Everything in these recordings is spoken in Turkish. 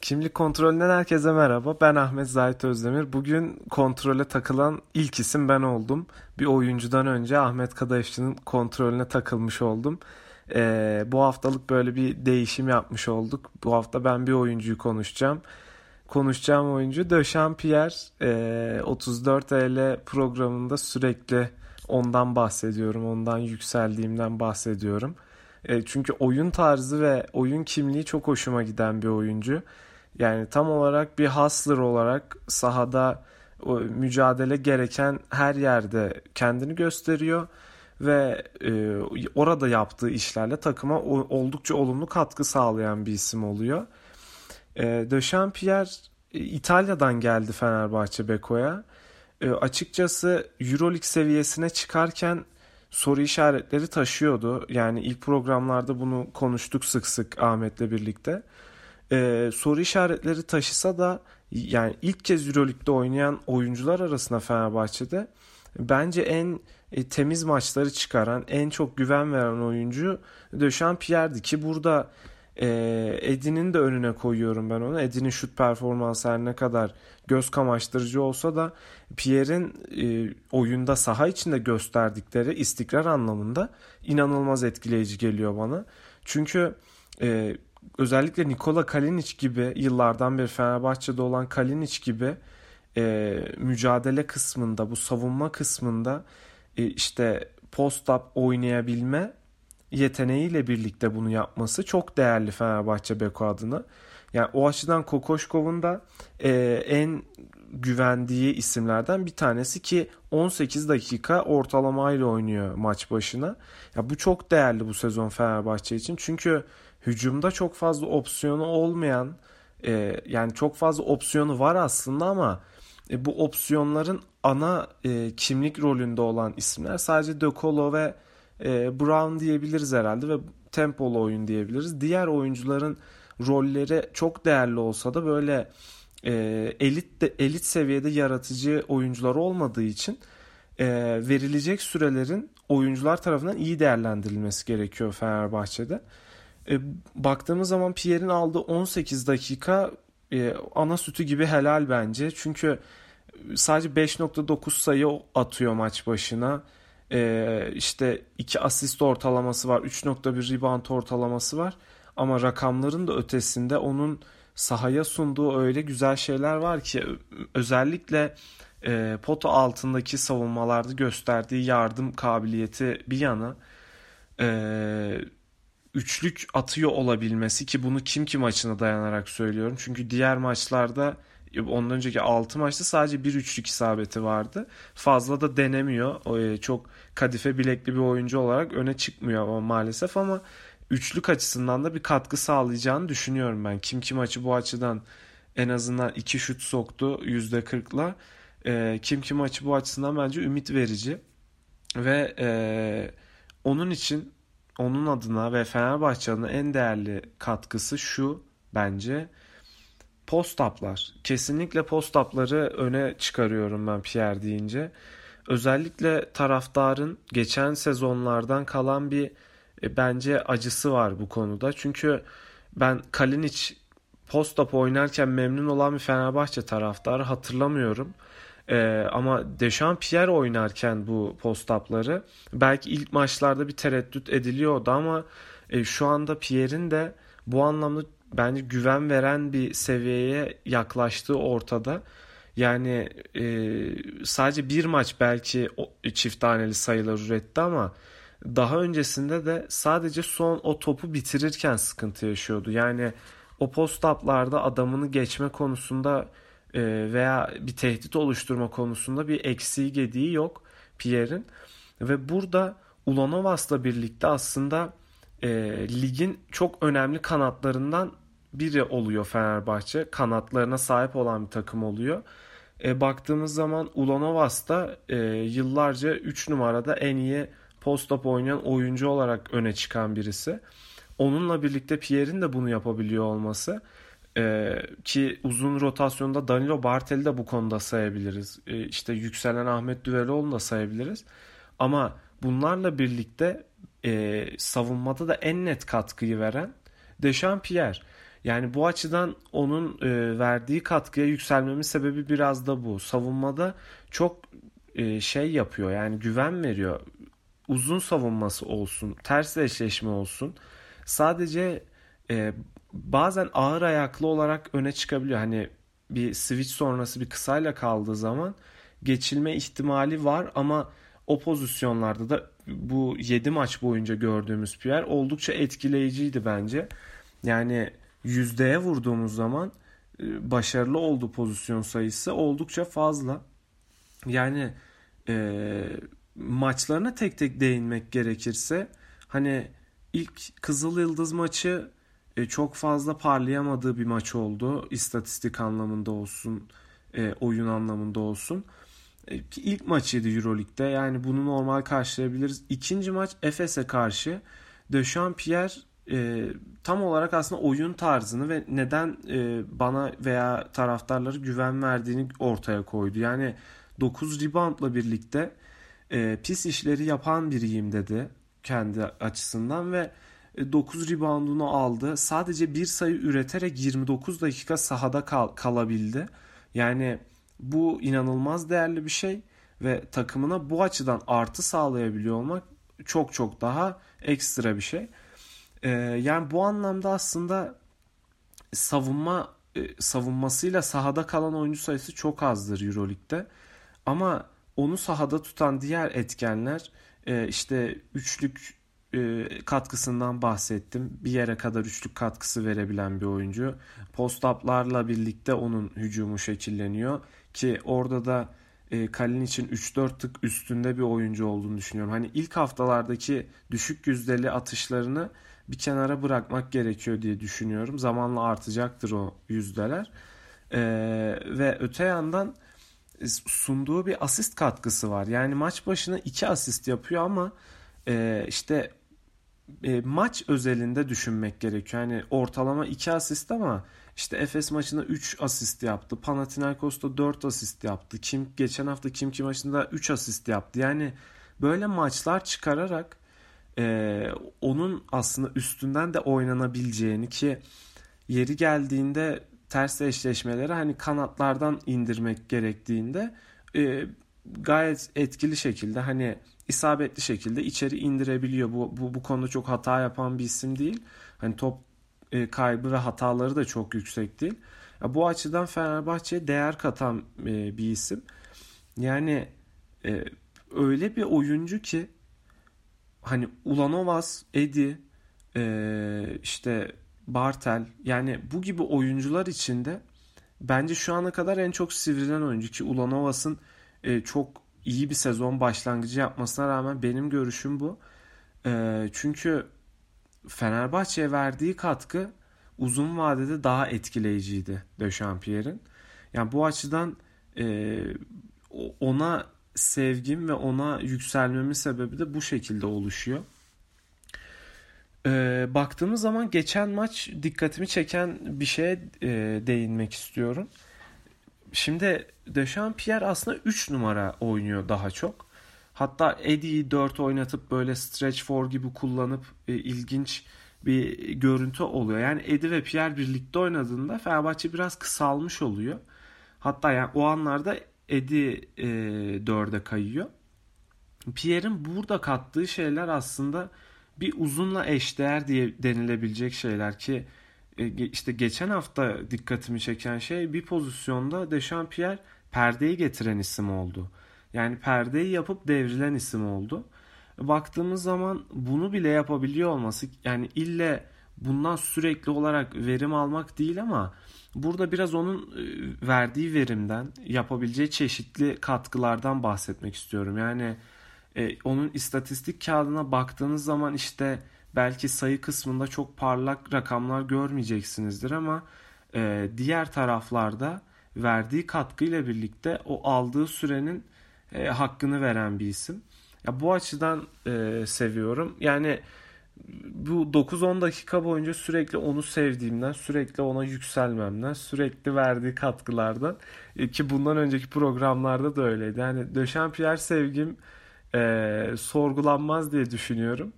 Kimlik kontrolünden herkese merhaba. Ben Ahmet Zahit Özdemir. Bugün kontrole takılan ilk isim ben oldum. Bir oyuncudan önce Ahmet Kadayıfçı'nın kontrolüne takılmış oldum. Ee, bu haftalık böyle bir değişim yapmış olduk. Bu hafta ben bir oyuncuyu konuşacağım. Konuşacağım oyuncu Döşen Pierre. Ee, 34 EL programında sürekli ondan bahsediyorum. Ondan yükseldiğimden bahsediyorum. E, çünkü oyun tarzı ve oyun kimliği çok hoşuma giden bir oyuncu. Yani tam olarak bir hustler olarak sahada o mücadele gereken her yerde kendini gösteriyor ve e, orada yaptığı işlerle takıma oldukça olumlu katkı sağlayan bir isim oluyor. E, De Champierre İtalya'dan geldi Fenerbahçe Beko'ya. E, açıkçası Euroleague seviyesine çıkarken soru işaretleri taşıyordu. Yani ilk programlarda bunu konuştuk sık sık Ahmet'le birlikte. Ee, soru işaretleri taşısa da yani ilk kez Euroleague'de oynayan oyuncular arasında Fenerbahçe'de bence en e, temiz maçları çıkaran, en çok güven veren oyuncu Döşen Pierre'di ki burada e, Edin'in de önüne koyuyorum ben onu. Edin'in şut performansı her ne kadar göz kamaştırıcı olsa da Pierre'in e, oyunda saha içinde gösterdikleri istikrar anlamında inanılmaz etkileyici geliyor bana. Çünkü e, özellikle Nikola Kalinic gibi yıllardan beri Fenerbahçe'de olan Kalinic gibi e, mücadele kısmında bu savunma kısmında e, işte post-up oynayabilme yeteneğiyle birlikte bunu yapması çok değerli Fenerbahçe Beko adına. Yani o açıdan Kokoşkov'un da e, en güvendiği isimlerden bir tanesi ki 18 dakika ortalamayla oynuyor maç başına. Ya bu çok değerli bu sezon Fenerbahçe için. Çünkü hücumda çok fazla opsiyonu olmayan e, yani çok fazla opsiyonu var aslında ama e, bu opsiyonların ana e, kimlik rolünde olan isimler sadece De Colo ve e, Brown diyebiliriz herhalde ve tempolu oyun diyebiliriz. Diğer oyuncuların rolleri çok değerli olsa da böyle e, elit de, elit seviyede yaratıcı oyuncular olmadığı için e, verilecek sürelerin oyuncular tarafından iyi değerlendirilmesi gerekiyor Fenerbahçe'de. E, baktığımız zaman Pierre'in aldığı 18 dakika e, ana sütü gibi helal bence. Çünkü sadece 5.9 sayı atıyor maç başına. E, işte 2 asist ortalaması var. 3.1 rebound ortalaması var. Ama rakamların da ötesinde onun sahaya sunduğu öyle güzel şeyler var ki özellikle e, pota altındaki savunmalarda gösterdiği yardım kabiliyeti bir yana e, üçlük atıyor olabilmesi ki bunu kim ki maçına dayanarak söylüyorum. Çünkü diğer maçlarda ondan önceki 6 maçta sadece bir üçlük isabeti vardı. Fazla da denemiyor. E, çok kadife bilekli bir oyuncu olarak öne çıkmıyor ama maalesef ama üçlük açısından da bir katkı sağlayacağını düşünüyorum ben. Kim kim maçı bu açıdan en azından iki şut soktu %40'la. E, kim kim maçı bu açısından bence ümit verici. Ve e, onun için onun adına ve Fenerbahçe adına en değerli katkısı şu bence post-up'lar. Kesinlikle post-up'ları öne çıkarıyorum ben Pierre deyince. Özellikle taraftarın geçen sezonlardan kalan bir e, bence acısı var bu konuda. Çünkü ben Kalinic post-up oynarken memnun olan bir Fenerbahçe taraftarı hatırlamıyorum. Ee, ama Dechampierre oynarken bu post-up'ları belki ilk maçlarda bir tereddüt ediliyordu ama e, şu anda Pierre'in de bu anlamda bence güven veren bir seviyeye yaklaştığı ortada. Yani e, sadece bir maç belki çift taneli sayılar üretti ama daha öncesinde de sadece son o topu bitirirken sıkıntı yaşıyordu. Yani o post-up'larda adamını geçme konusunda e, veya bir tehdit oluşturma konusunda bir eksiği gediği yok Pierre'in. Ve burada Ulanovas'la birlikte aslında e, ligin çok önemli kanatlarından biri oluyor Fenerbahçe. Kanatlarına sahip olan bir takım oluyor. E, baktığımız zaman Ulanovas da e, yıllarca 3 numarada en iyi post-up oynayan oyuncu olarak öne çıkan birisi. Onunla birlikte Pierre'in de bunu yapabiliyor olması e, ki uzun rotasyonda Danilo Bartel'i de bu konuda sayabiliriz. E, işte yükselen Ahmet Düveloğlu'nu da sayabiliriz. Ama bunlarla birlikte e, savunmada da en net katkıyı veren Dechampierre. Yani bu açıdan onun e, verdiği katkıya yükselmemin sebebi biraz da bu. Savunmada çok e, şey yapıyor yani güven veriyor. Uzun savunması olsun, ters eşleşme olsun. Sadece e, bazen ağır ayaklı olarak öne çıkabiliyor. Hani bir switch sonrası bir kısayla kaldığı zaman geçilme ihtimali var ama o pozisyonlarda da bu 7 maç boyunca gördüğümüz Pierre oldukça etkileyiciydi bence. Yani yüzdeye vurduğumuz zaman e, başarılı olduğu pozisyon sayısı oldukça fazla. Yani e, maçlarına tek tek değinmek gerekirse hani ilk Kızıl Yıldız maçı çok fazla parlayamadığı bir maç oldu. İstatistik anlamında olsun, e, oyun anlamında olsun. E, ilk maçıydı Euroleague'de. Yani bunu normal karşılayabiliriz. İkinci maç Efes'e karşı Dechampierre e, tam olarak aslında oyun tarzını ve neden e, bana veya taraftarları güven verdiğini ortaya koydu. Yani 9 reboundla birlikte e, pis işleri yapan biriyim dedi kendi açısından ve 9 e, reboundunu aldı. Sadece bir sayı üreterek 29 dakika sahada kal kalabildi. Yani bu inanılmaz değerli bir şey ve takımına bu açıdan artı sağlayabiliyor olmak çok çok daha ekstra bir şey. Ee, yani bu anlamda aslında savunma e, savunmasıyla sahada kalan oyuncu sayısı çok azdır EuroLeague'de. Ama onu sahada tutan diğer etkenler e, işte üçlük e, katkısından bahsettim. Bir yere kadar üçlük katkısı verebilen bir oyuncu. Post-up'larla birlikte onun hücumu şekilleniyor ki orada da e, Kalin için 3-4 tık üstünde bir oyuncu olduğunu düşünüyorum. Hani ilk haftalardaki düşük yüzdeli atışlarını bir kenara bırakmak gerekiyor diye düşünüyorum. Zamanla artacaktır o yüzdeler. E, ve öte yandan sunduğu bir asist katkısı var. Yani maç başına iki asist yapıyor ama işte e, maç özelinde düşünmek gerekiyor. Yani ortalama 2 asist ama işte Efes maçında 3 asist yaptı. Panathinaikos'ta 4 asist yaptı. Kim geçen hafta Kim Kim maçında 3 asist yaptı. Yani böyle maçlar çıkararak e, onun aslında üstünden de oynanabileceğini ki yeri geldiğinde ters eşleşmeleri hani kanatlardan indirmek gerektiğinde e, gayet etkili şekilde hani isabetli şekilde içeri indirebiliyor. Bu, bu, bu konuda çok hata yapan bir isim değil. Hani top e, kaybı ve hataları da çok yüksek değil. Ya bu açıdan Fenerbahçe'ye değer katan e, bir isim. Yani e, öyle bir oyuncu ki hani Ulanovas, Edi, e, işte Bartel yani bu gibi oyuncular içinde bence şu ana kadar en çok sivrilen oyuncu ki Ulanovas'ın e, çok iyi bir sezon başlangıcı yapmasına rağmen benim görüşüm bu. E, çünkü Fenerbahçe'ye verdiği katkı uzun vadede daha etkileyiciydi Dechampierre'in. Yani bu açıdan e, ona sevgim ve ona yükselmemin sebebi de bu şekilde oluşuyor. E, baktığımız zaman geçen maç dikkatimi çeken bir şeye e, değinmek istiyorum. Şimdi Dechampierre aslında 3 numara oynuyor daha çok. Hatta Eddie'yi 4 oynatıp böyle stretch for gibi kullanıp e, ilginç bir görüntü oluyor. Yani Eddie ve Pierre birlikte oynadığında Fenerbahçe biraz kısalmış oluyor. Hatta yani o anlarda Eddie e, 4'e kayıyor. Pierre'in burada kattığı şeyler aslında bir uzunla eşdeğer diye denilebilecek şeyler ki işte geçen hafta dikkatimi çeken şey bir pozisyonda Dechampierre perdeyi getiren isim oldu. Yani perdeyi yapıp devrilen isim oldu. Baktığımız zaman bunu bile yapabiliyor olması yani ille bundan sürekli olarak verim almak değil ama burada biraz onun e, verdiği verimden yapabileceği çeşitli katkılardan bahsetmek istiyorum. Yani e, onun istatistik kağıdına baktığınız zaman işte belki sayı kısmında çok parlak rakamlar görmeyeceksinizdir ama e, diğer taraflarda verdiği katkıyla birlikte o aldığı sürenin e, hakkını veren bir isim. Ya bu açıdan e, seviyorum. Yani bu 9-10 dakika boyunca sürekli onu sevdiğimden, sürekli ona yükselmemden, sürekli verdiği katkılardan e, ki bundan önceki programlarda da öyleydi. Yani Döşempierre sevgim e, sorgulanmaz diye düşünüyorum.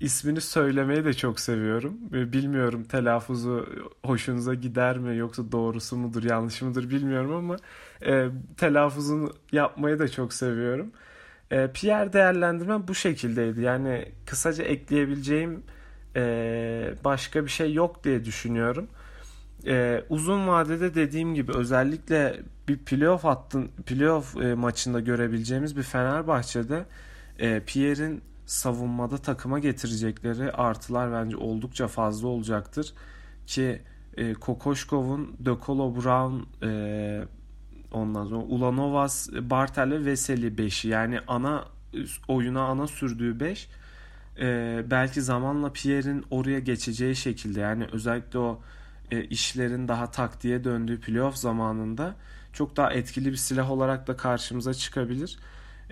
İsmini söylemeyi de çok seviyorum. Bilmiyorum telaffuzu hoşunuza gider mi yoksa doğrusu mudur yanlış mıdır bilmiyorum ama e, telaffuzunu yapmayı da çok seviyorum. E, Pierre değerlendirmem bu şekildeydi. Yani kısaca ekleyebileceğim e, başka bir şey yok diye düşünüyorum. E, uzun vadede dediğim gibi özellikle bir playoff attın playoff e, maçında görebileceğimiz bir Fenerbahçe'de e, Pierre'in savunmada takıma getirecekleri artılar bence oldukça fazla olacaktır ki e, Kokoşkov'un De Colo Brown e, ondan sonra Ulanovas, Bartel ve Veseli 5'i yani ana oyuna ana sürdüğü 5 e, belki zamanla Pierre'in oraya geçeceği şekilde yani özellikle o e, işlerin daha taktiğe döndüğü playoff zamanında çok daha etkili bir silah olarak da karşımıza çıkabilir.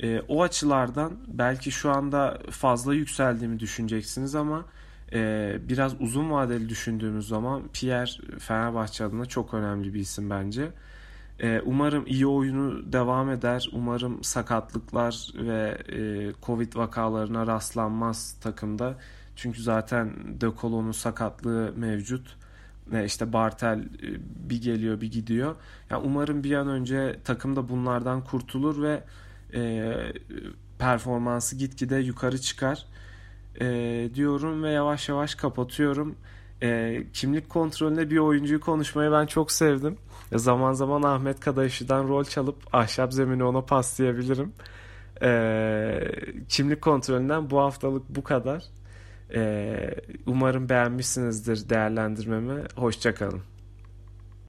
E, o açılardan belki şu anda fazla yükseldiğimi düşüneceksiniz ama e, biraz uzun vadeli düşündüğümüz zaman Pierre Fenerbahçe adına çok önemli bir isim bence. E, umarım iyi oyunu devam eder. Umarım sakatlıklar ve e, Covid vakalarına rastlanmaz takımda. Çünkü zaten De Colo'nun sakatlığı mevcut. Ne işte Bartel e, bir geliyor bir gidiyor. Yani umarım bir an önce takım da bunlardan kurtulur ve e, performansı gitgide yukarı çıkar e, diyorum ve yavaş yavaş kapatıyorum. E, kimlik kontrolünde bir oyuncuyu konuşmayı ben çok sevdim. Zaman zaman Ahmet Kadaşı'dan rol çalıp ahşap zemini ona paslayabilirim. E, kimlik kontrolünden bu haftalık bu kadar. E, umarım beğenmişsinizdir değerlendirmemi. Hoşçakalın.